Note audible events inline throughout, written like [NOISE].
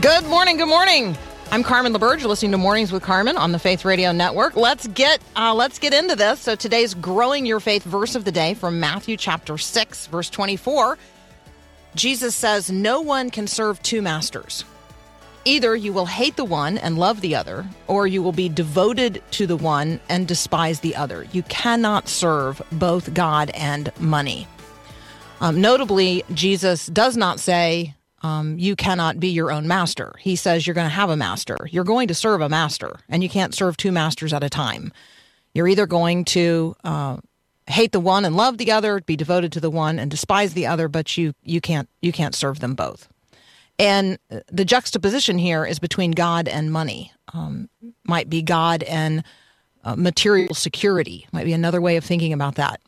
Good morning, good morning. I'm Carmen LaBerge. You're listening to Mornings with Carmen on the Faith Radio Network. Let's get uh, let's get into this. So today's growing your faith verse of the day from Matthew chapter 6, verse 24. Jesus says, No one can serve two masters. Either you will hate the one and love the other, or you will be devoted to the one and despise the other. You cannot serve both God and money. Um, notably, Jesus does not say, um, you cannot be your own master. He says you're going to have a master. You're going to serve a master, and you can't serve two masters at a time. You're either going to uh, hate the one and love the other, be devoted to the one and despise the other, but you you can't you can't serve them both. And the juxtaposition here is between God and money. Um, might be God and uh, material security. Might be another way of thinking about that.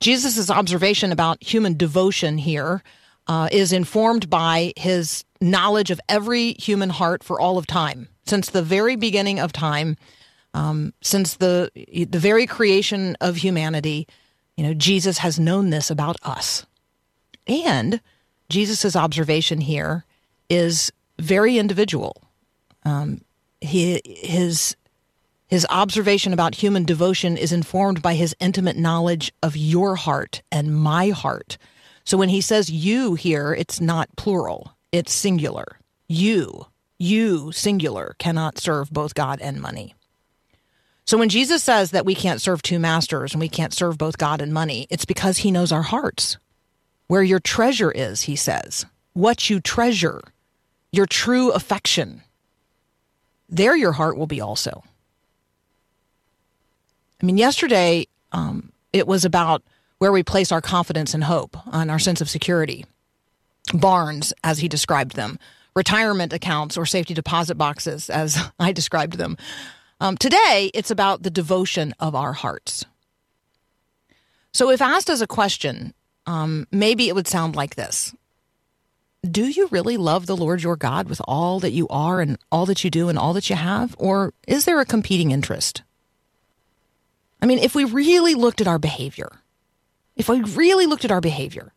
Jesus' observation about human devotion here uh, is informed by his knowledge of every human heart for all of time. Since the very beginning of time, um, since the the very creation of humanity, you know, Jesus has known this about us. And Jesus' observation here is very individual. Um, he, his his observation about human devotion is informed by his intimate knowledge of your heart and my heart. So when he says you here, it's not plural, it's singular. You, you, singular, cannot serve both God and money. So when Jesus says that we can't serve two masters and we can't serve both God and money, it's because he knows our hearts. Where your treasure is, he says, what you treasure, your true affection, there your heart will be also. I mean, yesterday um, it was about where we place our confidence and hope and our sense of security. Barns, as he described them, retirement accounts or safety deposit boxes, as [LAUGHS] I described them. Um, today, it's about the devotion of our hearts. So, if asked as a question, um, maybe it would sound like this Do you really love the Lord your God with all that you are and all that you do and all that you have? Or is there a competing interest? I mean, if we really looked at our behavior, if we really looked at our behavior,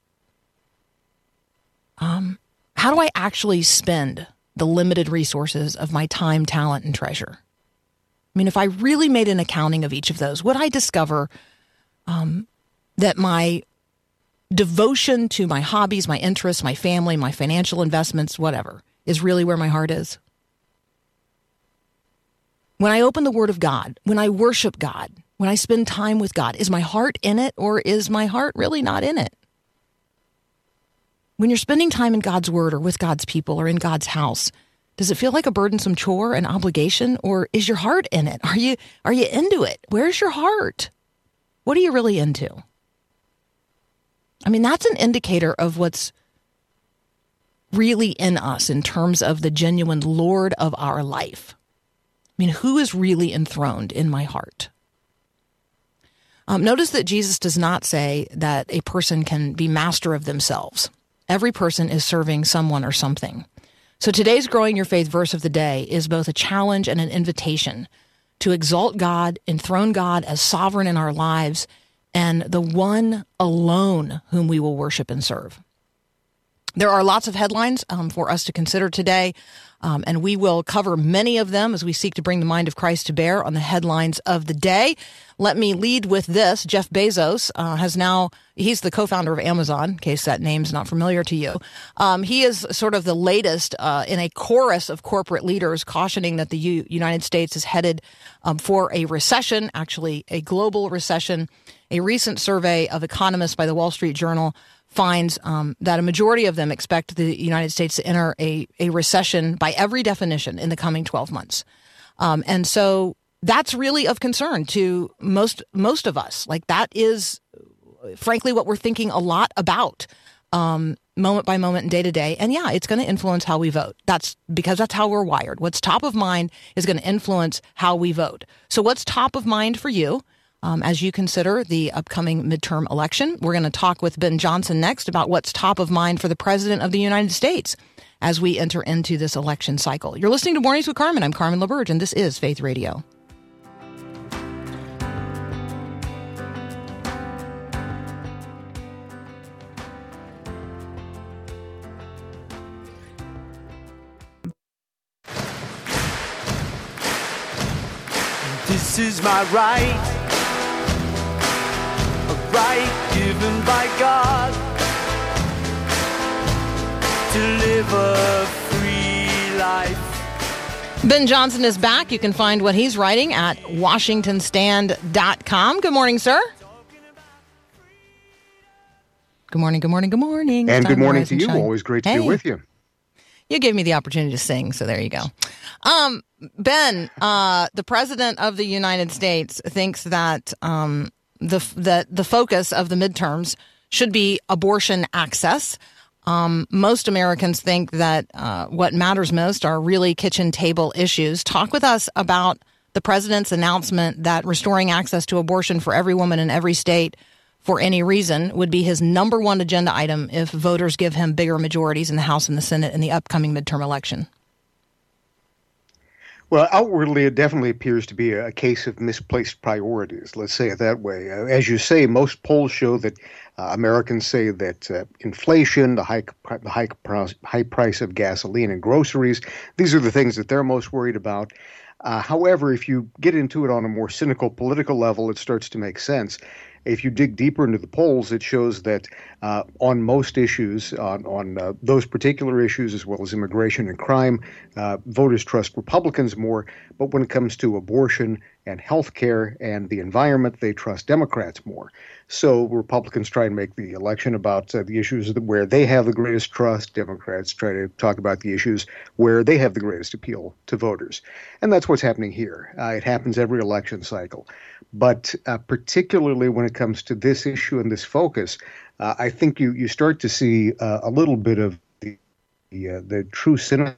um, how do I actually spend the limited resources of my time, talent, and treasure? I mean, if I really made an accounting of each of those, would I discover um, that my devotion to my hobbies, my interests, my family, my financial investments, whatever, is really where my heart is? When I open the Word of God, when I worship God, when I spend time with God, is my heart in it or is my heart really not in it? When you're spending time in God's Word or with God's people or in God's house, does it feel like a burdensome chore, an obligation, or is your heart in it? Are you are you into it? Where's your heart? What are you really into? I mean, that's an indicator of what's really in us in terms of the genuine Lord of our life. I mean, who is really enthroned in my heart? Um, notice that Jesus does not say that a person can be master of themselves. Every person is serving someone or something. So today's Growing Your Faith verse of the day is both a challenge and an invitation to exalt God, enthrone God as sovereign in our lives, and the one alone whom we will worship and serve. There are lots of headlines um, for us to consider today, um, and we will cover many of them as we seek to bring the mind of Christ to bear on the headlines of the day. Let me lead with this. Jeff Bezos uh, has now, he's the co founder of Amazon, in case that name's not familiar to you. Um, he is sort of the latest uh, in a chorus of corporate leaders cautioning that the U- United States is headed um, for a recession, actually, a global recession. A recent survey of economists by the Wall Street Journal finds um, that a majority of them expect the United States to enter a, a recession by every definition in the coming 12 months. Um, and so that's really of concern to most most of us. Like that is, frankly, what we're thinking a lot about. Um, moment by moment and day to day. And yeah, it's going to influence how we vote. That's because that's how we're wired. What's top of mind is going to influence how we vote. So, what's top of mind for you? Um, as you consider the upcoming midterm election, we're going to talk with Ben Johnson next about what's top of mind for the President of the United States as we enter into this election cycle. You're listening to Mornings with Carmen. I'm Carmen LaBerge, and this is Faith Radio. This is my right, right given by God to live a free life. Ben Johnson is back. You can find what he's writing at WashingtonStand.com. Good morning, sir. Good morning, good morning, good morning. And good morning to you. shine. Always great to Hey. be with you. You gave me the opportunity to sing, so there you go. Um, ben, uh, the president of the United States thinks that um, the that the focus of the midterms should be abortion access. Um, most Americans think that uh, what matters most are really kitchen table issues. Talk with us about the president's announcement that restoring access to abortion for every woman in every state for any reason would be his number one agenda item if voters give him bigger majorities in the House and the Senate in the upcoming midterm election. Well, outwardly, it definitely appears to be a case of misplaced priorities. Let's say it that way. Uh, As you say, most polls show that uh, Americans say that uh, inflation, the high, the high, price- high price of gasoline and groceries, these are the things that they're most worried about. Uh, however, if you get into it on a more cynical political level, it starts to make sense. If you dig deeper into the polls, it shows that uh, on most issues, on, on uh, those particular issues, as well as immigration and crime, uh, voters trust Republicans more. But when it comes to abortion and health care and the environment, they trust Democrats more. So Republicans try and make the election about uh, the issues where they have the greatest trust. Democrats try to talk about the issues where they have the greatest appeal to voters. And that's what's happening here. Uh, it happens every election cycle. But uh, particularly when it comes to this issue and this focus, uh, I think you, you start to see uh, a little bit of the, the, uh, the true cynicism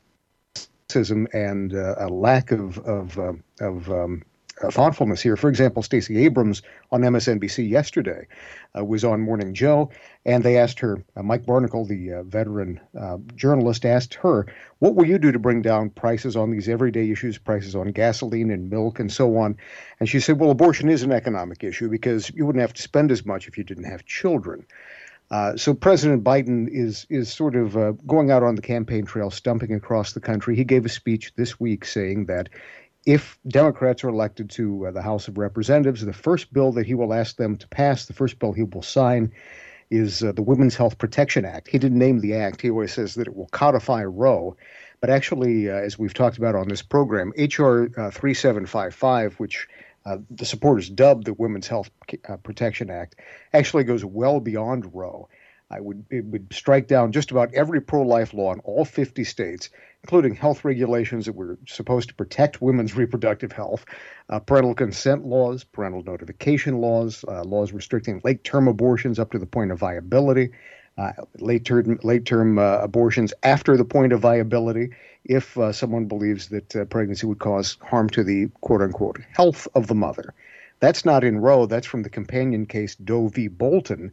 and a lack of, of, um of um, uh, thoughtfulness here. For example, Stacey Abrams on MSNBC yesterday uh, was on Morning Joe, and they asked her, uh, Mike Barnicle, the uh, veteran uh, journalist, asked her, What will you do to bring down prices on these everyday issues, prices on gasoline and milk and so on? And she said, Well, abortion is an economic issue because you wouldn't have to spend as much if you didn't have children. Uh, so President Biden is is sort of uh, going out on the campaign trail, stumping across the country. He gave a speech this week saying that if Democrats are elected to uh, the House of Representatives, the first bill that he will ask them to pass, the first bill he will sign, is uh, the Women's Health Protection Act. He didn't name the act. He always says that it will codify Roe. But actually, uh, as we've talked about on this program, H.R. Uh, 3755, which uh, the supporters dubbed the Women's Health uh, Protection Act, actually goes well beyond Roe. I would it would strike down just about every pro-life law in all 50 states, including health regulations that were supposed to protect women's [LAUGHS] reproductive health, uh, parental consent laws, parental notification laws, uh, laws restricting late-term abortions up to the point of viability, uh, late-term late-term uh, abortions after the point of viability, if uh, someone believes that uh, pregnancy would cause harm to the quote-unquote health of the mother. That's not in Roe. That's from the companion case Doe v. Bolton.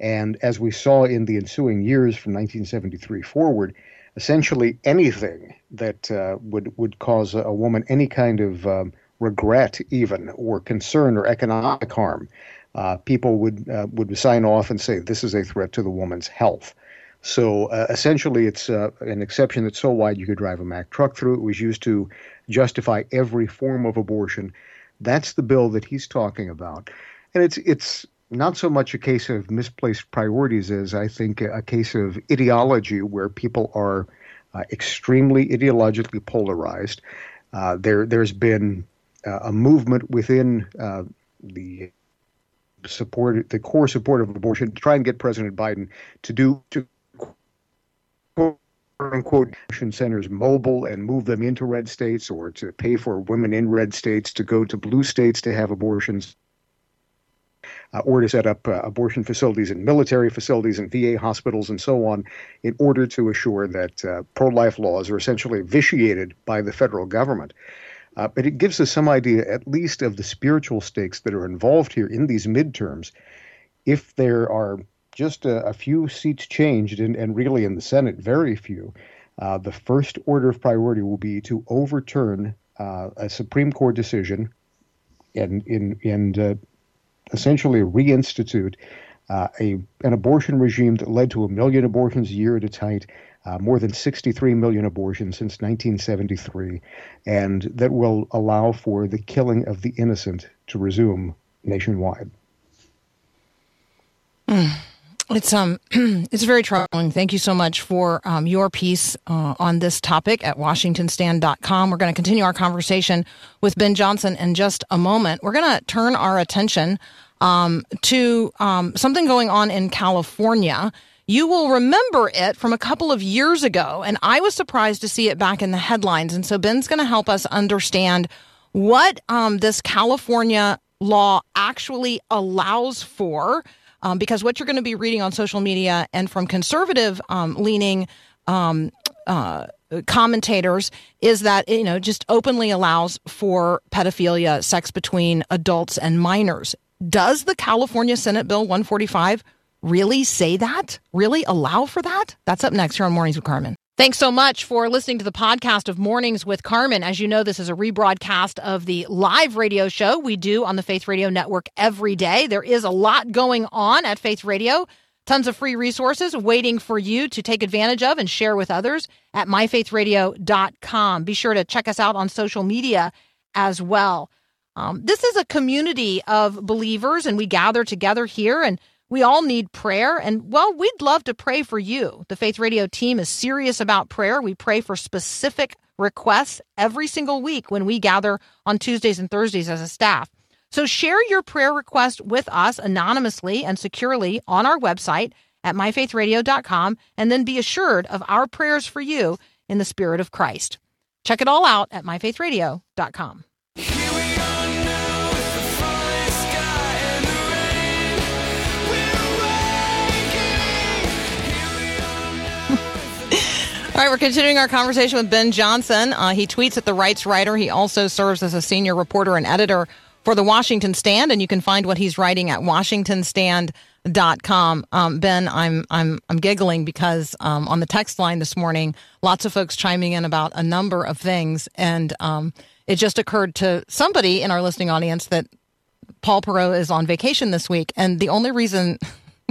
And as we saw in the ensuing years from 1973 forward, essentially anything that uh, would would cause a, woman any kind of um, regret, even or concern or economic harm, uh, people would uh, would sign off and say this is a threat to the woman's health. So uh, essentially, it's uh, an exception that's so wide you could drive a Mack truck through. It was used to justify every form of abortion. That's the bill that he's talking about, and it's it's not so much a case of misplaced priorities as I think a case of ideology where people are uh, extremely ideologically polarized. Uh, there, there's been uh, a movement within uh, the support, the core support of abortion, to try and get President Biden to do to quote unquote abortion centers mobile and move them into red states or to pay for women in red states to go to blue states to have abortions. Uh, or to set up uh, abortion facilities in military facilities and VA hospitals and so on, in order to assure that uh, pro life laws are essentially vitiated by the federal government. Uh, but it gives us some idea, at least, of the spiritual stakes that are involved here in these midterms. If there are just a, a few seats changed, and, and, really in the Senate, very few, uh, the first order of priority will be to overturn uh, a Supreme Court decision and, in, and uh, essentially reinstitute uh, a, an abortion regime that led to a million abortions a year at its height, uh, more than 63 million abortions since 1973, and that will allow for the killing of the innocent to resume nationwide. Mm. It's um, [CLEARS THROAT] it's very troubling. Thank you so much for um, your piece uh, on this topic at WashingtonStand.com. We're going to continue our conversation with Ben Johnson in just a moment. We're going to turn our attention um, to um, something going on in California. You will remember it from a couple of years ago, and I was surprised to see it back in the headlines. And so Ben's going to help us understand what um, this California law actually allows for um, because what you're going to be reading on social media and from conservative um, leaning um, uh, commentators is that you know just openly allows for pedophilia, sex between adults and minors. Does the California Senate Bill 145 really say that? Really allow for that? That's up next here on Mornings with Carmen. Thanks so much for listening to the podcast of Mornings with Carmen. As you know, this is a rebroadcast of the live radio show we do on the Faith Radio Network every day. There is a lot going on at Faith Radio. Tons of free resources waiting for you to take advantage of and share with others at myfaithradio.com. Be sure to check us out on social media as well. Um, this is a community of believers, and we gather together here and we all need prayer, and well, we'd love to pray for you. The Faith Radio team is serious about prayer. We pray for specific requests every single week when we gather on Tuesdays and Thursdays as a staff. So share your prayer request with us anonymously and securely on our website at myfaithradio.com and then be assured of our prayers for you in the spirit of Christ. Check it all out at myfaithradio.com. All right, we're continuing our conversation with Ben Johnson. Uh, he tweets at the Rights Writer. He also serves as a senior reporter and editor for the Washington Stand, and you can find what he's writing at WashingtonStand.com. Um, ben, I'm I'm I'm giggling because um, on the text line this morning, lots of folks chiming in about a number of things, and um, it just occurred to somebody in our listening audience that Paul Perot is on vacation this week, and the only reason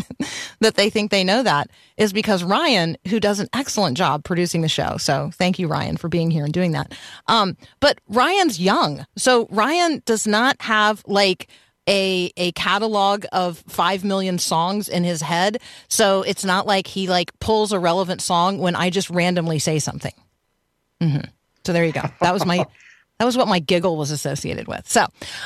[LAUGHS] that they think they know that is because Ryan, who does an excellent job producing the show. So thank you, Ryan, for being here and doing that. Um, but Ryan's young. So Ryan does not have like a a catalog of five million songs in his head. So it's not like he like pulls a relevant song when I just randomly say something. Mm-hmm. So there you go. That was my [LAUGHS] that was what my giggle was associated with. So,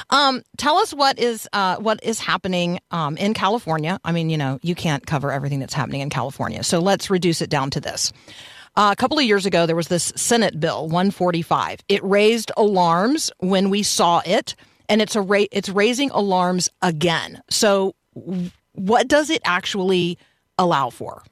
um, tell us what is uh, what is happening um, in California. I mean, you know, you can't cover everything that's happening in California, so let's reduce it down to this. Uh, a couple of years ago, there was this Senate bill 145. It raised alarms when we saw it, and it's a ra- it's raising alarms again. So, what does it actually allow for?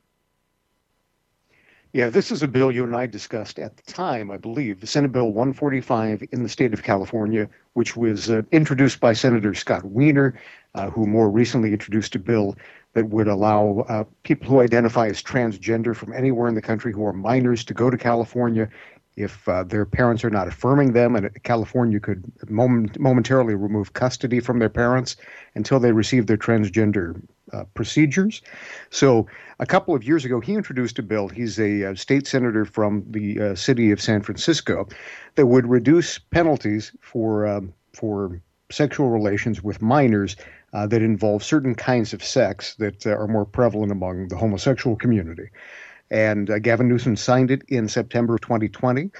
Yeah, this is a bill you and I discussed at the time, I believe, the Senate Bill 145 in the state of California, which was uh, introduced by Senator Scott Wiener, uh, who more recently introduced a bill that would allow uh, people who identify as transgender from anywhere in the country who are minors to go to California if uh, their parents are not affirming them, and California could moment, momentarily remove custody from their parents until they receive their transgender uh, procedures. So, a couple of years ago, he introduced a bill. He's a, uh, state senator from the uh, city of San Francisco that would reduce penalties for um, for sexual relations with minors uh, that involve certain kinds of sex that are more prevalent among the homosexual community. And uh, Gavin Newsom signed it in September of 2020.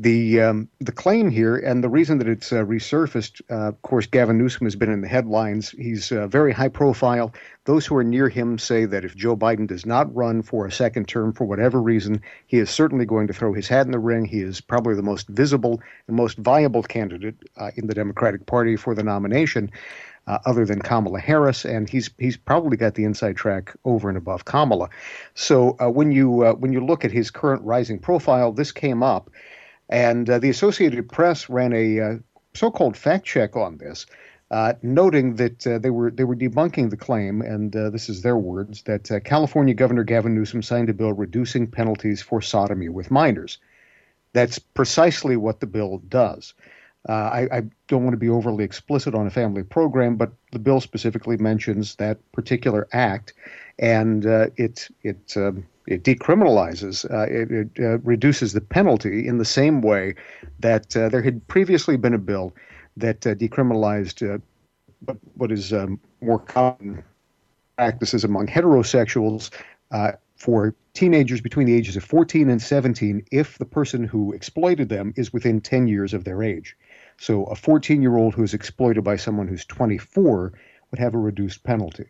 The um, the claim here, and the reason that it's uh, resurfaced, uh, of course, Gavin Newsom has been in the headlines. He's uh, very high profile. Those who are near him say that if Joe Biden does not run for a second term for whatever reason, he is certainly going to throw his hat in the ring. He is probably the most visible and most viable candidate uh, in the Democratic Party for the nomination. Uh, other than Kamala Harris, and he's he's probably got the inside track over and above Kamala. So uh, when you uh, when you look at his current rising profile, this came up, and uh, the Associated Press ran a uh, so-called fact check on this. Uh, noting that they were they were debunking the claim, and this is their words, that California Governor Gavin Newsom signed a bill reducing penalties for sodomy with minors. That's precisely what the bill does. Uh, I, I, don't want to be overly explicit on a family program, but the bill specifically mentions that particular act, and uh, it it um, it decriminalizes, uh, it, it uh, reduces the penalty in the same way that uh, there had previously been a bill that uh, decriminalized what is um, more common practices among heterosexuals for teenagers between the ages of 14 and 17 if the person who exploited them is within 10 years of their age. So a 14 year old who is exploited by someone who's 24 would have a reduced penalty.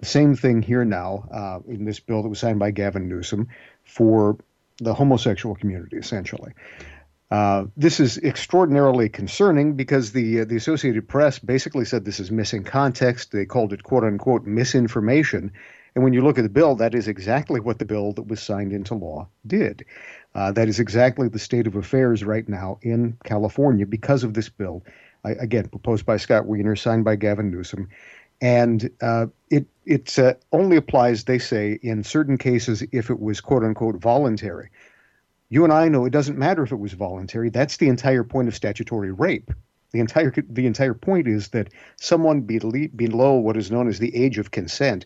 The same thing here now uh, in this bill that was signed by Gavin Newsom for the homosexual community, essentially. Uh, this is extraordinarily concerning because the uh, the Associated Press basically said this is missing context. They called it "quote unquote" misinformation, and when you look at the bill, that is exactly what the bill that was signed into law did. Uh, that is exactly the state of affairs right now in California because of this bill. I, again, proposed by Scott Wiener, signed by Gavin Newsom. And uh, it it uh, only applies, they say, in certain cases if it was quote unquote voluntary. You and I know it doesn't matter if it was voluntary. That's the entire point of statutory rape. The entire the entire point is that someone below what is known as the age of consent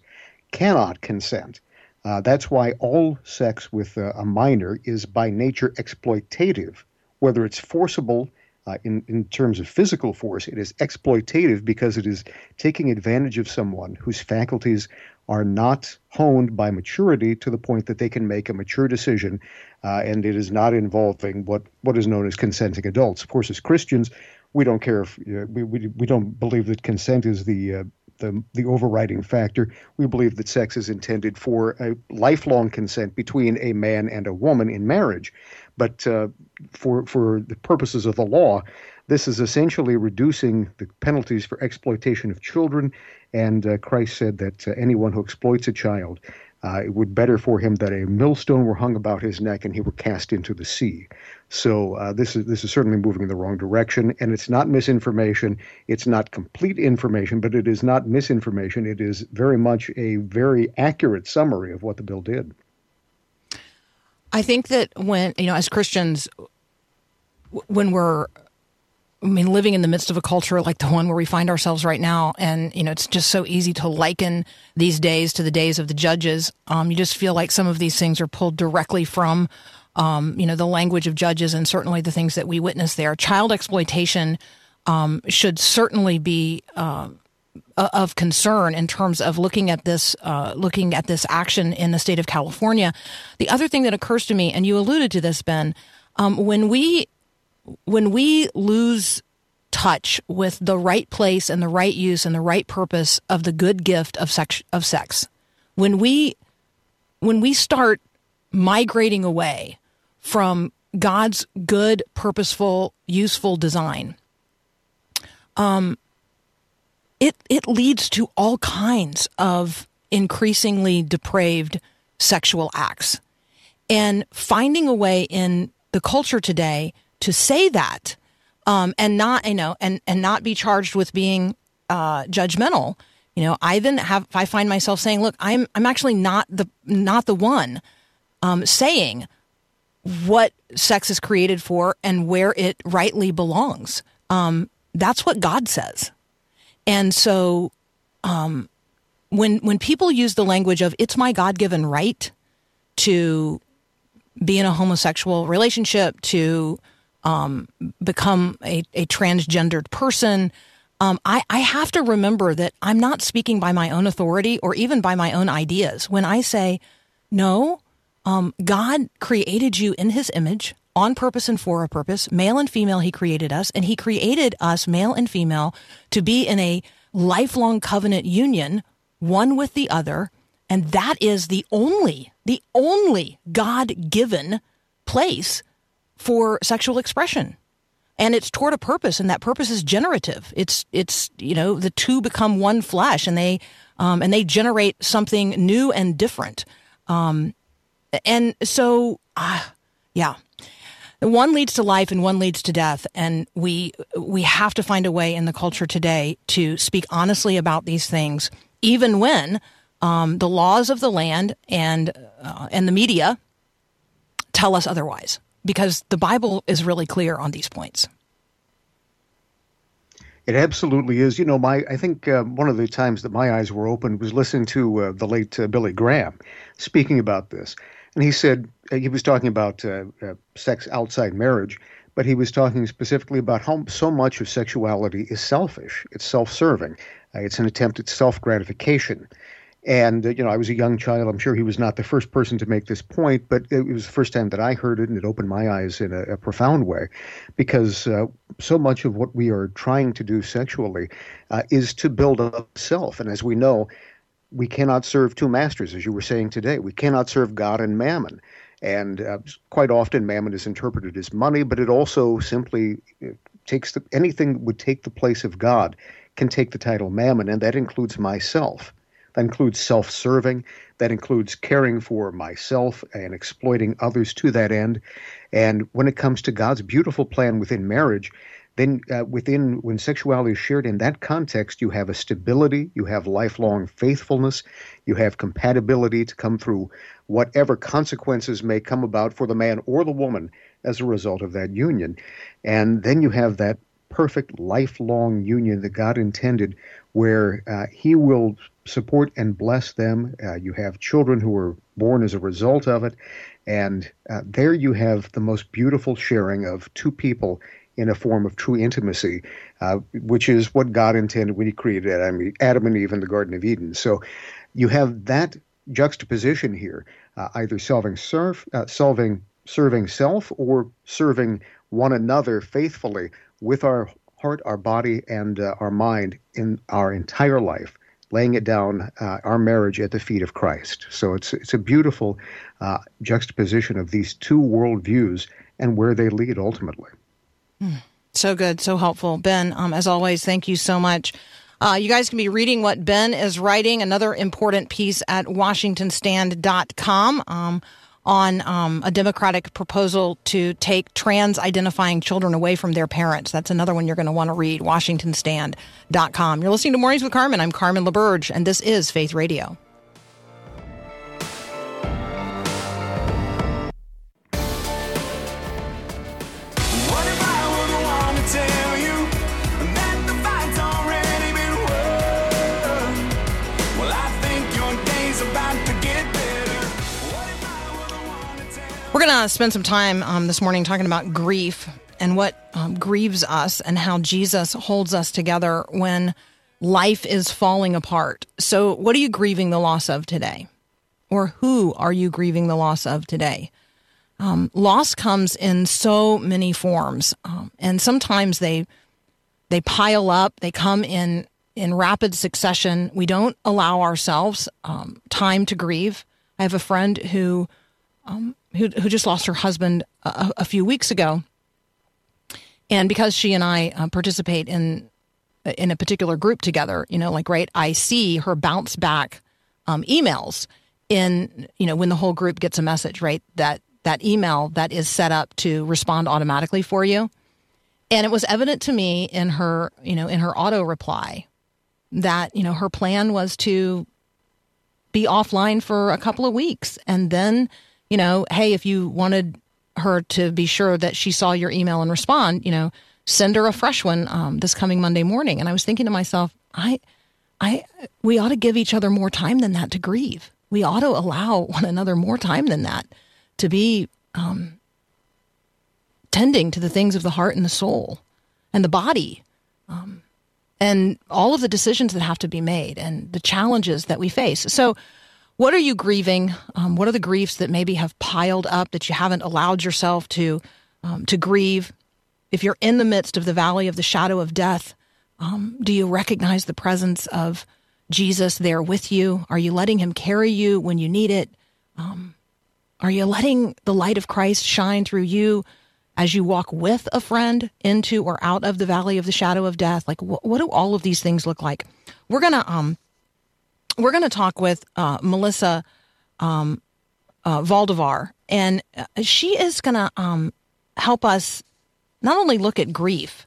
cannot consent. Uh, that's why all sex with a, a, minor is by nature exploitative, whether it's forcible uh, in, in terms of physical force, it is exploitative because it is taking advantage of someone whose faculties are not honed by maturity to the point that they can make a mature decision, uh, and it is not involving what, what is known as consenting adults. Of course, as Christians, we don't care if uh, we, we, we don't believe that consent is the uh, the, the overriding factor. We believe that sex is intended for a lifelong consent between a man and a woman in marriage. But uh, for, for the purposes of the law, this is essentially reducing the penalties for exploitation of children. And uh, Christ said that uh, anyone who exploits a child uh, it would better for him that a millstone were hung about his neck and he were cast into the sea. So uh, this is this is certainly moving in the wrong direction, and it's not misinformation. It's not complete information, but it is not misinformation. It is very much a very accurate summary of what the bill did. I think that when you know, as Christians, when we're I mean, living in the midst of a culture like the one where we find ourselves right now, and you know, it's just so easy to liken these days to the days of the judges. Um, you just feel like some of these things are pulled directly from, um, you know, the language of judges, and certainly the things that we witness there. Child exploitation um, should certainly be. Uh, of concern in terms of looking at this, uh, looking at this action in the state of California. The other thing that occurs to me, and you alluded to this, Ben, um, when we when we lose touch with the right place and the right use and the right purpose of the good gift of sex of sex when we when we start migrating away from God's good purposeful useful design um it it leads to all kinds of increasingly depraved sexual acts. And finding a way in the culture today to say that um, and not you know and and not be charged with being uh, judgmental. You know, I then have I find myself saying, "Look, I'm I'm actually not the not the one um, saying what sex is created for and where it rightly belongs." Um, that's what God says, and so um, when when people use the language of "it's my God given right" to be in a homosexual relationship to um, become a, a, transgendered person, um, I, I have to remember that I'm not speaking by my own authority or even by my own ideas. When I say, no, um, God created you in his image. on purpose and for a purpose. Male and female, he created us, and he created us, male and female, to be in a lifelong covenant union, one with the other. And that is the only, the only God given place for sexual expression. And it's toward a purpose, and that purpose is generative. It's, it's, you know, the two become one flesh and they, um, and they generate something new and different. Um, and so, uh, yeah, one leads to life and one leads to death and we we have to find a way in the culture today to speak honestly about these things even when um, the laws of the land and uh, and the media tell us otherwise because the bible is really clear on these points it absolutely is. You know, my I think uh, one of the times that my eyes were opened was listening to uh, the late uh, Billy Graham speaking about this, and he said uh, he was talking about uh, uh, sex outside marriage, but he was talking specifically about how so much of sexuality is selfish. It's self-serving. It's an attempt at self-gratification. And uh, you know, I was a young child. I'm sure he was not the first person to make this point, but it was the first time that I heard it, and it opened my eyes in a, a profound way, because uh, so much of what we are trying to do sexually is to build up self. And as we know, we cannot serve two masters, as you were saying today. We cannot serve God and mammon. And uh, quite often, mammon is interpreted as money, but it also simply uh, takes the, anything that would take the place of God can take the title mammon, and that includes myself. That includes self serving. That includes caring for myself and exploiting others to that end. And when it comes to God's beautiful plan within marriage, then uh, within when sexuality is shared in that context you have a stability you have lifelong faithfulness you have compatibility to come through whatever consequences may come about for the man or the woman as a result of that union and then you have that perfect lifelong union that god intended where uh, he will support and bless them uh, you have children who were born as a result of it and uh, there you have the most beautiful sharing of two people in a form of true intimacy, uh, which is what God intended when He created Adam, Adam and Eve in the Garden of Eden. So you have that juxtaposition here, uh, either solving, serve, uh, solving, serving self or serving one another faithfully with our heart, our body, and uh, our mind in our entire life. Laying it down, uh, our marriage at the feet of Christ. So it's it's a beautiful uh, juxtaposition of these two worldviews and where they lead ultimately. So good, so helpful. Ben, um, as always, thank you so much. Uh, you guys can be reading what Ben is writing, another important piece at WashingtonStand.com um, on um, a Democratic proposal to take trans identifying children away from their parents. That's another one you're going to want to read, WashingtonStand.com. You're listening to Mornings with Carmen. I'm Carmen LaBerge, and this is Faith Radio. We're going to spend some time um, this morning talking about grief and what um, grieves us and how Jesus holds us together when life is falling apart. So, what are you grieving the loss of today? Or who are you grieving the loss of today? Um, loss comes in so many forms, um, and sometimes they they pile up. They come in in rapid succession. We don't allow ourselves um, time to grieve. I have a friend who um, who, who just lost her husband a, a few weeks ago, and because she and I uh, participate in in a particular group together, you know, like right, I see her bounce back um, emails in you know when the whole group gets a message, right? That that email that is set up to respond automatically for you, and it was evident to me in her you know in her auto reply that you know her plan was to be offline for a couple of weeks and then you know hey if you wanted her to be sure that she saw your email and respond you know send her a fresh one um, this coming monday morning. And i was thinking to myself i i we ought to give each other more time than that to grieve. We ought to allow [LAUGHS] one another more time than that to be um, tending to the things of the heart and the soul and the body. Um, and all of the decisions that have to be made and the challenges that we face. So, what are you grieving? Um, what are the griefs that maybe have piled up that you haven't allowed yourself to um, to grieve. If you're in the midst of the valley of the shadow of death, um, do you recognize the presence of Jesus there with you? Are you letting him carry you when you need it? Um, are you letting the light of Christ shine through you as you walk with a friend into or out of the valley of the shadow of death? Like, wh- what do all of these things look like? We're gonna um, we're gonna talk with uh, Melissa um, uh, Zaldivar, and uh, she is gonna um, help us not only look at grief,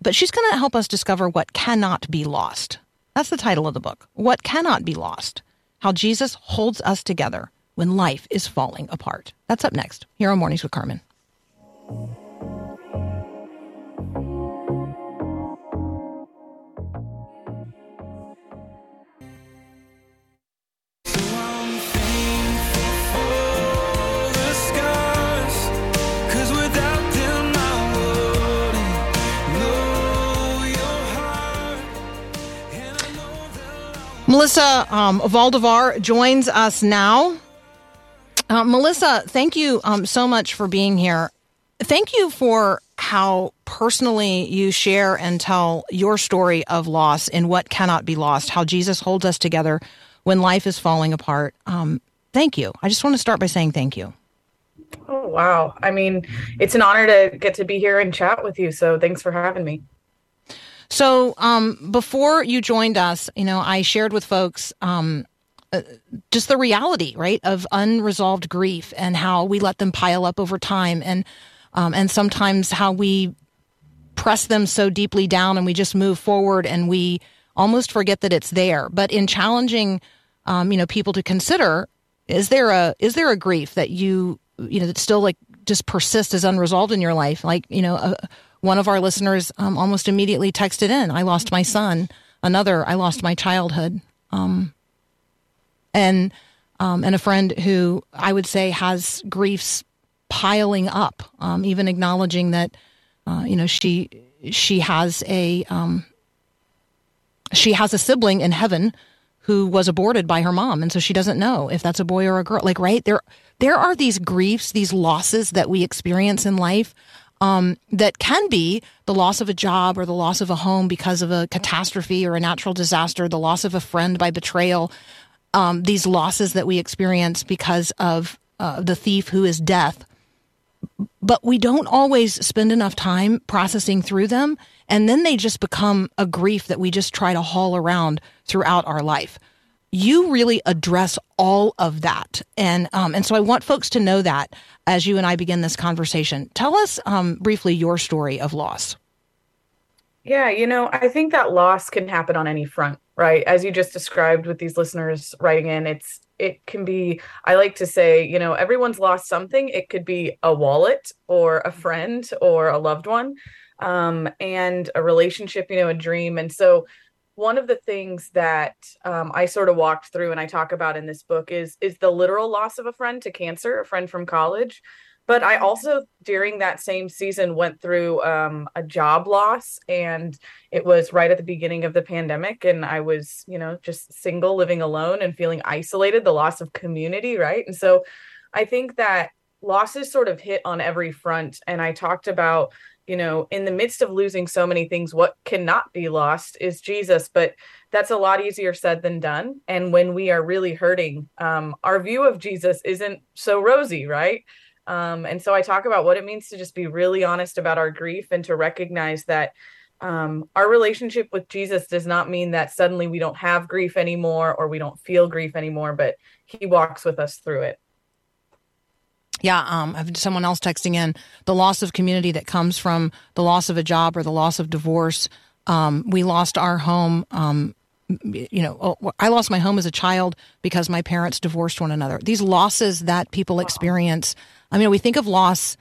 but she's going to help us discover what cannot be lost. That's the title of the book. What cannot be lost. How Jesus holds us together when life is falling apart. That's up next here on Mornings with Carmen. Melissa um, Zaldivar joins us now. Uh, Melissa, thank you um, so much for being here. Thank you for how personally you share and tell your story of loss and what cannot be lost, how Jesus holds us together when life is falling apart. Um, thank you. I just want to start by saying thank you. Oh, wow. I mean, it's an honor to get to be here and chat with you. So thanks for having me. So um, before you joined us, you know, I shared with folks um, uh, just the reality, right, of unresolved grief and how we let them pile up over time, and um, and sometimes how we press them so deeply down, and we just move forward, and we almost forget that it's there. But in challenging, um, you know, people to consider, is there a is there a grief that you you know that still like just persists as unresolved in your life, like you know. A, one of our listeners um, almost immediately texted in, I lost my son. Another, I lost my childhood. Um, and, um, and a friend who I would say has griefs piling up, um, even acknowledging that, uh, you know, she, she has a, um, she has a sibling in heaven who was aborted by her mom and so she doesn't know if that's a boy or a girl like right there there are these griefs these losses that we experience in life um, that can be the loss of a job or the loss of a home because of a catastrophe or a natural disaster, the loss of a friend by betrayal, um, these losses that we experience because of uh, the thief who is death. But we don't always spend enough time processing through them. And then they just become a grief that we just try to haul around throughout our life you really address all of that, and um, and so I want folks to know that as you and I begin this conversation. Tell us um, briefly your story of loss. Yeah, you know, I think that loss can happen on any front, right? As you just described with these listeners writing in, it's it can be I like to say, you know, everyone's lost something. It could be a wallet or a friend or a loved one um and a relationship, you know, a dream. And so one of the things that um, I sort of walked through and I talk about in this book is is the literal loss of a friend to cancer, a friend from college. But I also during that same season went through um, a job loss, and it was right at the beginning of the pandemic, and I was you know just single, living alone, and feeling isolated. The loss of community, right? And so I think that losses sort of hit on every front, and I talked about you know, in the midst of losing so many things, what cannot be lost is Jesus. But that's a lot easier said than done. And when we are really hurting, um, our view of Jesus isn't so rosy, right? Um, and so I talk about what it means to just be really honest about our grief and to recognize that um, our relationship with Jesus does not mean that suddenly we don't have grief anymore or we don't feel grief anymore, but he walks with us through it. Yeah, um, I've someone else texting in the loss of community that comes from the loss of a job or the loss of divorce. Um, we lost our home. Um, you know, oh, I lost my home as a child because my parents divorced one another. These losses that people experience. I mean, we think of loss.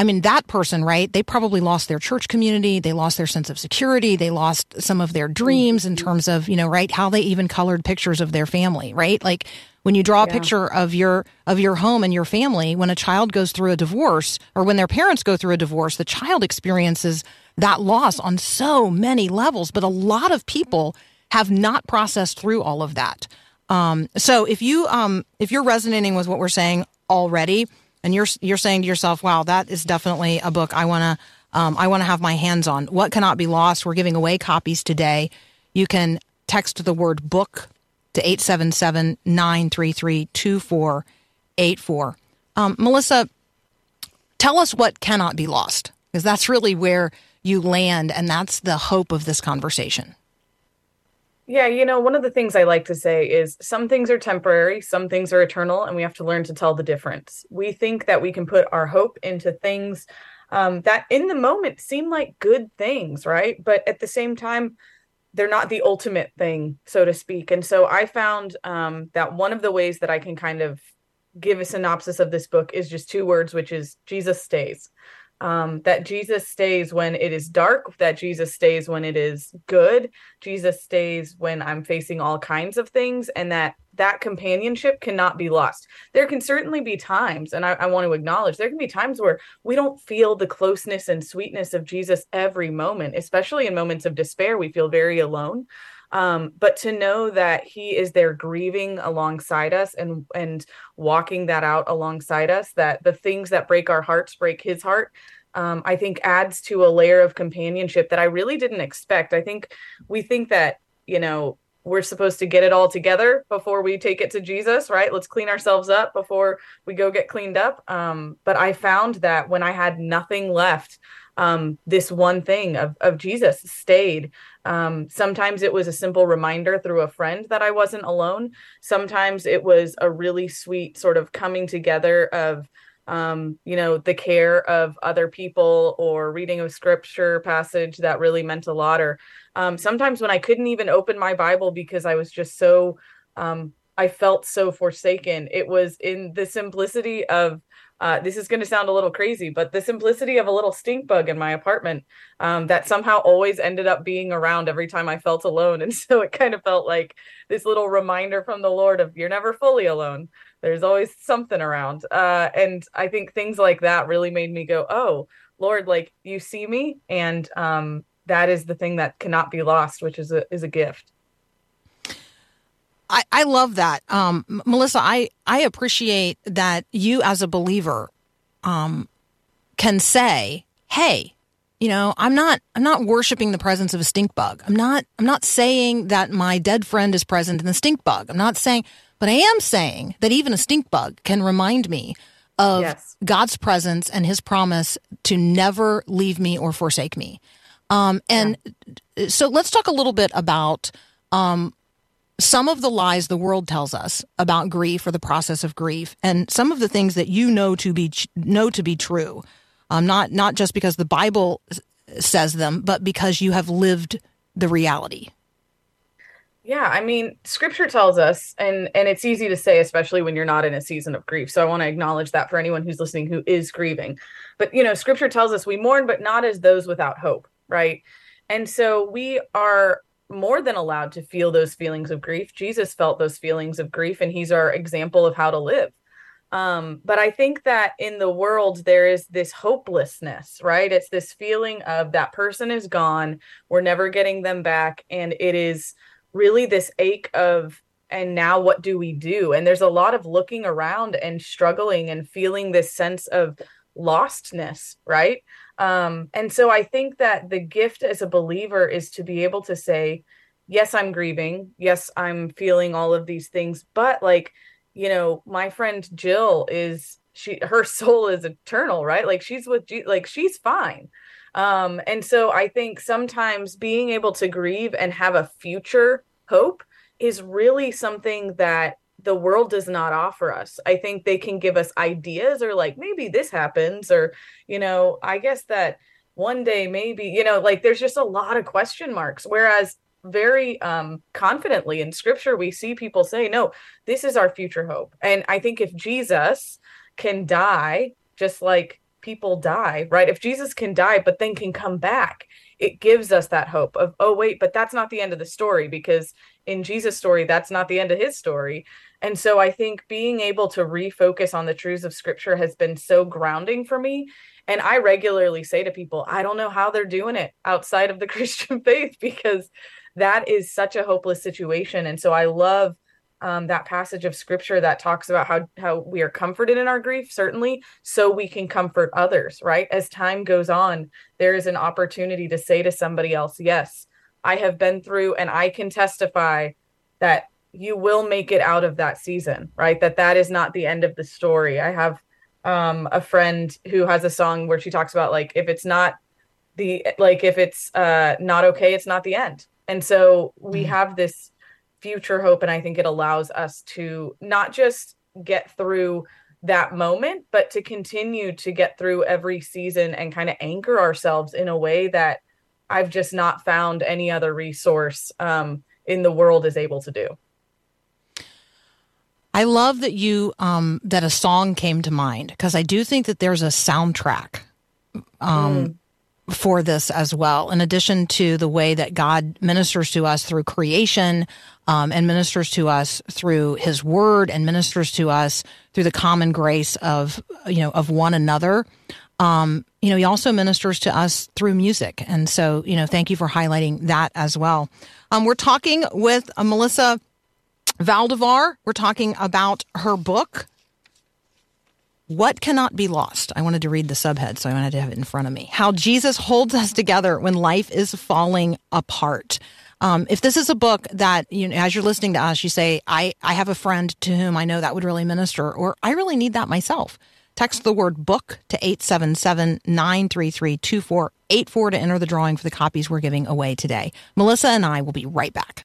I mean, that person, right? They probably lost their church community. They lost their sense of security. They lost some of their dreams in terms of, you know, right? How they even colored pictures of their family, right? Like when you draw a picture of your of your home and your family, when a child goes through a divorce or when their parents go through a divorce, the child experiences that loss on so many levels. But a lot of people have not processed through all of that. Um, so if you um, if you're resonating with what we're saying already, and you're you're saying to yourself, "Wow, that is definitely a book I want to um, I want to have my hands on." What cannot be lost? We're giving away copies today. You can text the word book to 877 933 2484. Um, Melissa, tell us what cannot be lost, because that's really where you land, and that's the hope of this conversation. Yeah, you know, one of the things I like to say is some things are temporary, some things are eternal, and we have to learn to tell the difference. We think that we can put our hope into things um, that in the moment seem like good things, right? But at the same time, they're not the ultimate thing, so to speak. And so I found um, that one of the ways that I can kind of give a synopsis of this book is just two words, which is Jesus stays um, that Jesus stays when it is dark, that Jesus stays when it is good, Jesus stays when I'm facing all kinds of things, and that that companionship cannot be lost. There can certainly be times, and I, I want to acknowledge there can be times where we don't feel the closeness and sweetness of Jesus every moment, especially in moments of despair. We feel very alone. Um, but to know that he is there grieving alongside us and and walking that out alongside us that the things that break our hearts break his heart um, i think adds to a layer of companionship that i really didn't expect. I think we think that you know we're supposed to get it all together before we take it to Jesus, right? Let's clean ourselves up before we go get cleaned up. Um, but I found that when I had nothing left, um, this one thing of, of Jesus stayed. Um, sometimes it was a simple reminder through a friend that I wasn't alone. Sometimes it was a really sweet sort of coming together of, um, you know, the care of other people or reading a scripture passage that really meant a lot. Or um, sometimes when I couldn't even open my Bible because I was just so, um, I felt so forsaken, it was in the simplicity of uh, this is going to sound a little crazy, but the simplicity of a little stink bug in my apartment um, that somehow always ended up being around every time I felt alone. [LAUGHS] And so it kind of felt like this little reminder from the Lord of you're never fully alone. There's always something around. Uh, and I think things like that really made me go, oh, Lord, like you see me. And um, that is the thing that cannot be lost, which is a, is a gift. I, I love that. Um, Melissa, I, I appreciate that you as a believer um, can say, hey, you know, I'm not I'm not worshiping the presence of a stink bug. I'm not I'm not saying that my dead friend is present in the stink bug. I'm not saying but I am saying that even a stink bug can remind me of yes. God's presence and his promise to never leave me or forsake me. Um, and yeah. so let's talk a little bit about um, some of the lies the world tells us about grief or the process of grief, and some of the things that you know to be know to be true, um, not not just because the Bible says them, but because you have lived the reality. Yeah, I mean, Scripture tells us, and and it's easy to say, especially when you're not in a season of grief. So I want to acknowledge that for anyone who's listening who is grieving. But you know, Scripture tells us we mourn, but not as those without hope, right? And so we are more than allowed to feel those feelings of grief. Jesus felt those feelings of grief, and he's our example of how to live. Um, but I think that in the world, there is this hopelessness, right? It's this feeling of that person is gone, we're never getting them back. And it is really this ache of, and now what do we do? And there's a lot of looking around and struggling and feeling this sense of lostness, right? Um, and so I think that the gift as a believer is to be able to say, yes, I'm grieving. Yes, I'm feeling all of these things. But like, you know, my friend Jill is, she, her [LAUGHS] soul is eternal, right? Like she's with, like she's fine. Um, and so I think sometimes being able to grieve and have a future hope is really something that the world does not offer us. I think they can give us ideas or like maybe this happens or you know, I guess that one day maybe, you know, like there's just a lot of question marks. Whereas very um confidently in scripture we see people say no this is our future hope. And i think if jesus can die just like people die right? If jesus can die but then can come back it gives us that hope of oh wait but that's not the end of the story because in jesus story that's not the end of his story and so I think being able to refocus on the truths of scripture has been so grounding for me. And I regularly say to people, I don't know how they're doing it outside of the [LAUGHS] Christian faith because that is such a hopeless situation. And so I love um, that passage of scripture that talks about how how we are comforted in our grief, certainly, so we can comfort others. Right as time goes on, there is an opportunity to say to somebody else, "Yes, I have been through, and I can testify that you will make it out of that season." Right, that that is not the end of the story. I have um, a friend who has a song where she talks about like if it's not the like if it's uh, not okay, it's not the end. And so we mm-hmm. have this future hope and i think it allows us to not just get through that moment but to continue to get through every season and kind of anchor ourselves in a way that i've just not found any other resource um, in the world is able to do i love that you um, that a song came to mind because i do think that there's a soundtrack um, mm for this as well, in addition to the way that God ministers to us through creation um, and ministers to us through His Word and ministers to us through the common grace of you know of one another. Um, you know, He also ministers to us through music, and so you know, thank you for highlighting that as well. Um, we're talking with uh, Melissa Zaldivar. We're talking about her book what cannot be lost? I wanted to read the subhead, so I wanted to have it in front of me. How Jesus holds us together when life is falling apart. Um, if this is a book that you know, as you're listening to us, you say, "I I have a friend to whom I know that would really minister," or "I really need that myself." Text the word book to 877 933 2484 to enter the drawing for the copies we're giving away today. Melissa and I will be right back.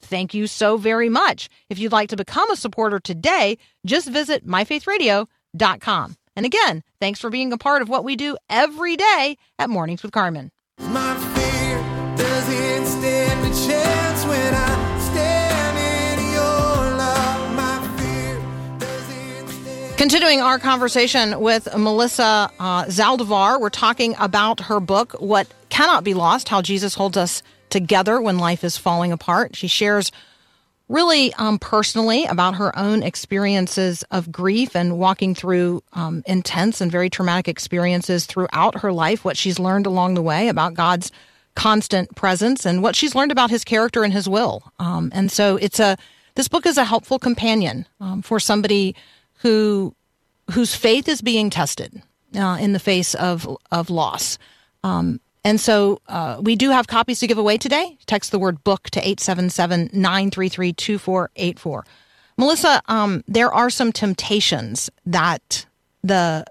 Thank you so very much. If you'd like to become a supporter today, just visit myfaithradio.com. And again, thanks for being a part of what we do every day at Mornings with Carmen. Continuing our conversation with Melissa uh, Zaldivar, we're talking about her book, What Cannot Be Lost How Jesus Holds Us together when life is falling apart. She shares really um, personally about her own experiences of grief and walking through um, intense and very traumatic experiences throughout her life, what she's learned along the way about God's constant presence and what she's learned about his character and his will. Um, and so it's a, this book is a helpful companion um, for somebody who, whose faith is being tested uh, in the face of, of loss. Um, and so uh, we do have copies to give away today. Text the word book to 877 933 2484. Melissa, um, there are some temptations that the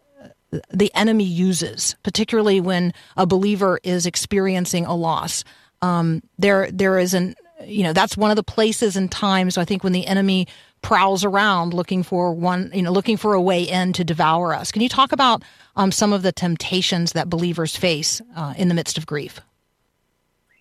the enemy uses, particularly when a believer is experiencing a loss. Um, there, there is an, you know, that's one of the places and times I think when the enemy prowls around looking for one, you know, looking for a way in to devour us. Can you talk about um, some of the temptations that believers face uh, in the midst of grief?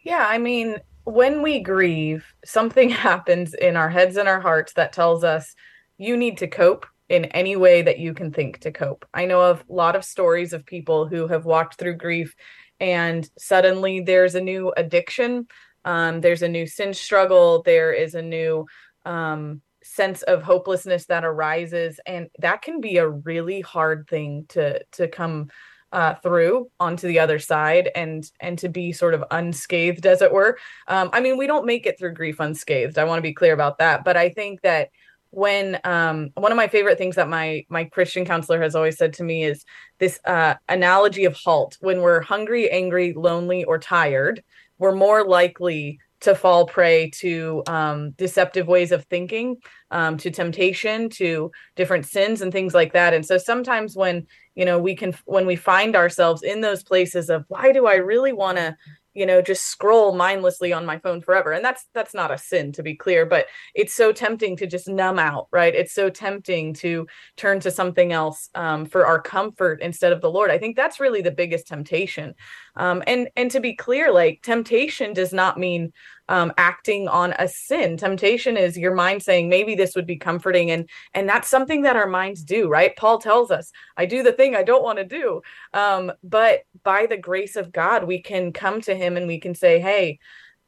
Yeah, I mean, when we grieve, something [LAUGHS] happens in our heads and our hearts that tells us you need to cope in any way that you can think to cope. I know of a lot of stories of people who have walked through grief and suddenly there's a new addiction, um, there's a new sin struggle, there is a new um, sense of hopelessness that arises and that can be a really hard thing to to come uh, through onto the other side and and to be sort of unscathed as it were. Um, i mean we don't make it through grief unscathed i want to be clear about that but i think that when um, one of my favorite things that my my christian counselor has always said to me is this uh, analogy of halt. When we're hungry angry lonely or tired we're more likely to fall prey to um, deceptive ways of thinking, um, to temptation, to different sins and things like that. And so sometimes when you know we can when we find ourselves in those places of why do I really want to you know just scroll mindlessly on my phone forever. And that's that's not a sin to be clear but it's so tempting to just numb out right? It's so tempting to turn to something else um, for our comfort instead of the lord. I think that's really the biggest temptation. Um, and and to be clear, like temptation does not mean um, acting on a sin. Temptation is your mind saying maybe this would be comforting, and and that's something that our minds do, right? Paul tells us, "I do the thing I don't want to do," um, but by the grace of God, we can come to Him and we can say, "Hey."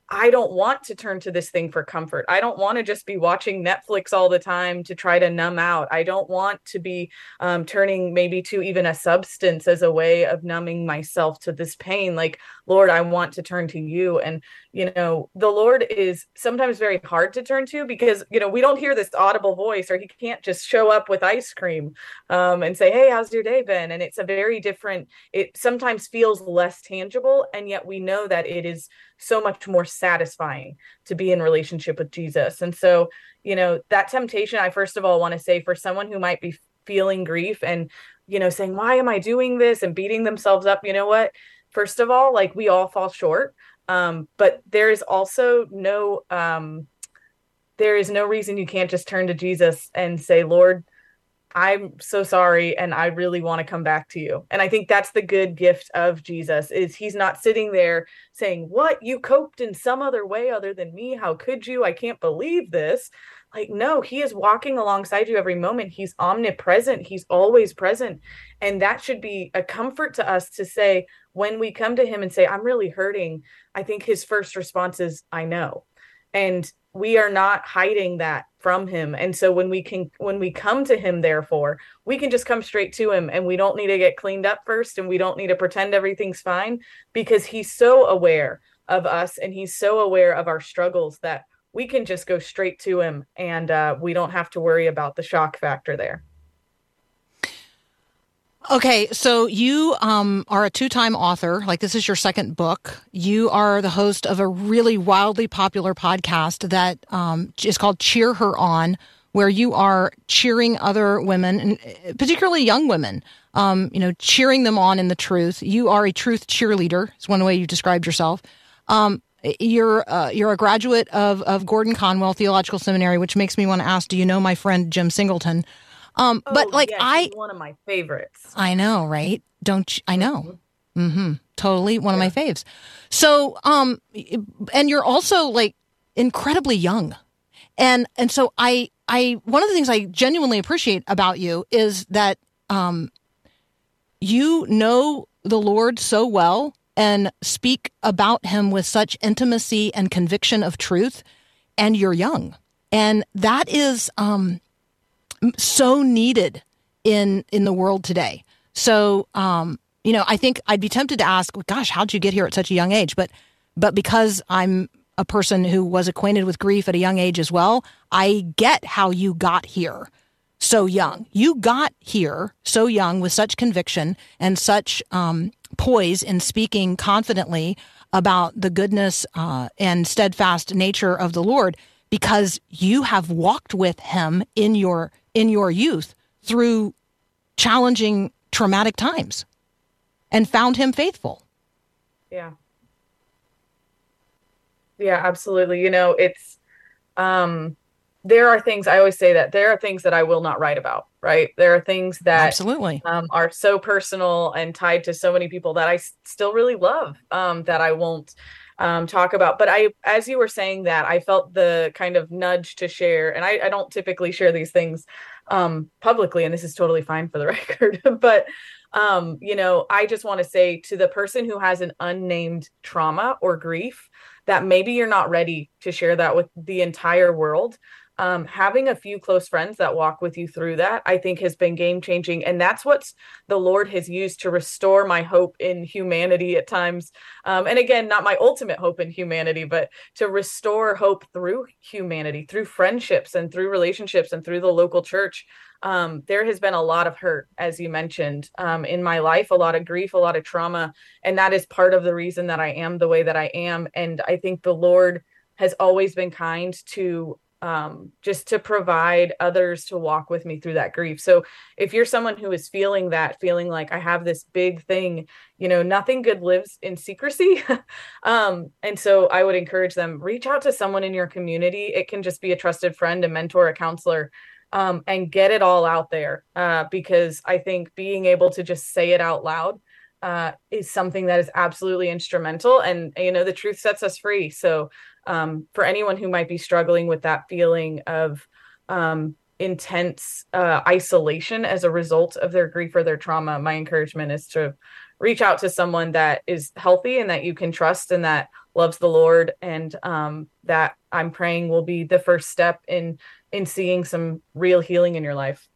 I don't want to turn to this thing for comfort. I don't want to just be watching Netflix all the time to try to numb out. I don't want to be um, turning maybe to even a substance as a way of numbing myself to this pain. Like, Lord, I want to turn to you. And, you know, the Lord is sometimes very hard to turn to because, you know, we don't hear this audible voice or he can't just show up with ice cream um, and say, Hey, how's your day been? And it's a very different, it sometimes feels less tangible. And yet we know that it is so much more satisfying to be in relationship with Jesus. And so, you know, that temptation, I first of all want to say for someone who might be feeling grief and, you know, saying, why am I doing this and beating themselves up, you know what? First of all, like we all fall short. Um, but there is also no, um, there is no reason you can't just turn to Jesus and say, Lord, I'm so sorry and I really want to come back to you. And I think that's the good gift of Jesus is he's not sitting there saying, "What? You coped in some other way other than me? How could you? I can't believe this." Like no, he is walking alongside you every moment. He's omnipresent. He's always present. And that should be a comfort to us to say when we come to him and say, "I'm really hurting." I think his first response is, "I know." And we are not hiding that from him and so when we can when we come to him therefore we can just come straight to him and we don't need to get cleaned up first and we don't need to pretend everything's fine because he's so aware of us and he's so aware of our struggles that we can just go straight to him and uh, we don't have to worry about the shock factor there Okay, so you um, are a two time author. Like, this is your second book. You are the host of a really wildly popular podcast that um, is called Cheer Her On, where you are cheering other women, and uh, particularly young women, um, you know, cheering them on in the truth. You are a truth cheerleader, is one way you described yourself. You're uh, you're a graduate of, of Gordon Conwell Theological Seminary, which makes me want to ask, do you know my friend Jim Singleton? Um, oh, but like I, one of my favorites. I know, right? Don't you, I know? Mm-hmm. mm-hmm. Totally, one yeah. of my faves. So, um, and you're also like incredibly young, and and so I I one of the things I genuinely appreciate about you is that um, you know the Lord so well and speak about Him with such intimacy and conviction of truth, and you're young, and that is um so needed in in the world today. So, um, you know, I think I'd be tempted to ask, "Gosh, how'd you get here at such a young age?" But but because I'm a person who was acquainted with grief at a young age as well, I get how you got here so young. You got here so young with such conviction and such um, poise in speaking confidently about the goodness uh, and steadfast nature of the Lord because you have walked with Him in your in your youth through challenging traumatic times and found him faithful. Yeah. Yeah, absolutely. You know, it's um there are things I always say that there are things that I will not write about, right? There are things that absolutely um, are so personal and tied to so many people that I s- still really love um, that I won't um, talk about. But I, as you were saying that, I felt the kind of nudge to share, and I, I don't typically share these things um, publicly, and this is totally fine for the [LAUGHS] record. but um, you know, I just want to say to the person who has an unnamed trauma or grief that maybe you're not ready to share that with the entire world um, having a few close friends that walk with you through that, I think has been game changing. And that's what the Lord has used to restore my hope in humanity at times. Um, and again, not my ultimate hope in humanity, but to restore hope through humanity, through friendships and through relationships and through the local church. Um, there has been a lot of hurt, as you mentioned, um, in my life, a lot of grief, a lot of trauma. And that is part of the reason that I am the way that I am. And I think the Lord has always been kind to um, just to provide others to walk with me through that grief. So if you're someone who is feeling that, feeling like I have this big thing, you know, nothing good lives in secrecy. [LAUGHS] um, and so I would encourage them reach out to someone in your community. It can just be a trusted friend, a mentor, a counselor. Um, and get it all out there uh, because I think being able to just say it out loud uh, is something that is absolutely instrumental. And, you know, the truth sets us free. So, um, for anyone who might be struggling with that feeling of um, intense uh, isolation as a result of their grief or their trauma, my encouragement is to reach out to someone that is healthy and that you can trust and that loves the Lord, and um, that I'm praying will be the first step in in seeing some real healing in your life.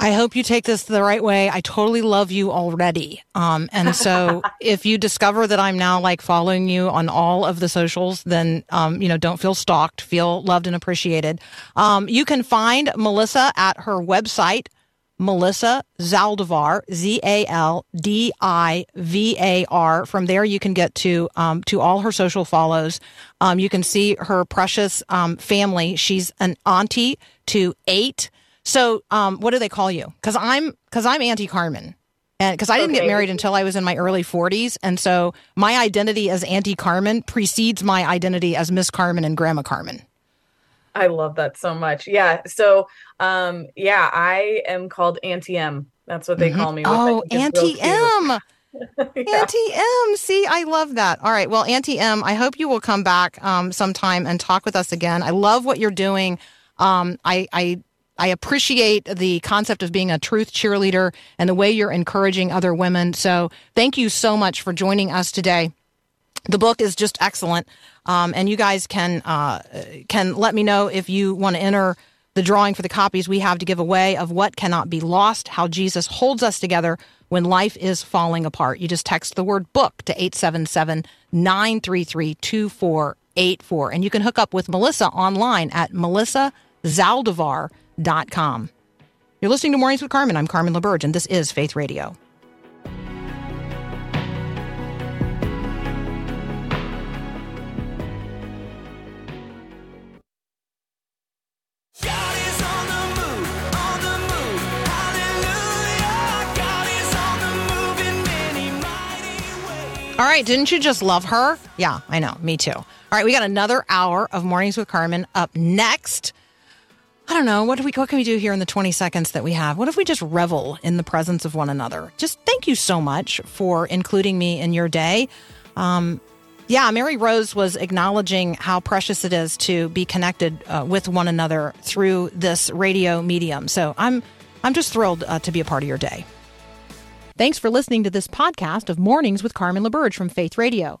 I hope you take this the right way. I totally love you already. Um, and so [LAUGHS] if you discover that I'm now like following you on all of the socials, then, um, you know, don't feel stalked, feel loved and appreciated. Um, you can find Melissa at her website, Melissa Zaldivar, Z A L D I V A R. From there, you can get to um, to all her social follows. Um, you can see her precious um, family. She's an auntie to eight. So, um, what do they call you? Because I'm because I'm Auntie Carmen, and because I didn't Okay. get married until I was in my early 40s, and so my identity as Auntie Carmen precedes my identity as Miss Carmen and Grandma Carmen. I love that so much. Yeah. So, um, yeah, I am called Auntie M. That's what they call me. Oh, think is real Auntie. M. [LAUGHS] Yeah. Auntie M. See, I love that. All right. Well, Auntie M, I hope you will come back um, sometime and talk with us again. I love what you're doing. Um, I, I, I appreciate the concept of being a truth cheerleader and the way you're encouraging other women. So thank you so much for joining us today. The book is just excellent, um, and you guys can uh, can let me know if you want to enter the drawing for the copies we have to give away of What Cannot Be Lost: How Jesus Holds Us Together When Life Is Falling Apart. You just text the word "book" to 877-933-2484, and you can hook up with Melissa online at melissazaldivar.com. You're listening to Mornings with Carmen. I'm Carmen LaBerge, and this is Faith Radio. God is on the move, on the move. Hallelujah. God is on the move in many mighty ways. All right, didn't you just love her? Yeah, I know, me too. All right, we got another hour of Mornings with Carmen up next. I don't know, what do we what can we do here in the 20 seconds that we have? What if we just revel in the presence of one another? Just thank you so much for including me in your day. Um yeah, Mary Rose was acknowledging how precious it is to be connected uh, with one another through this radio medium. So I'm I'm just thrilled uh, to be a part of your day. Thanks for listening to this podcast of Mornings with Carmen LaBerge from Faith Radio.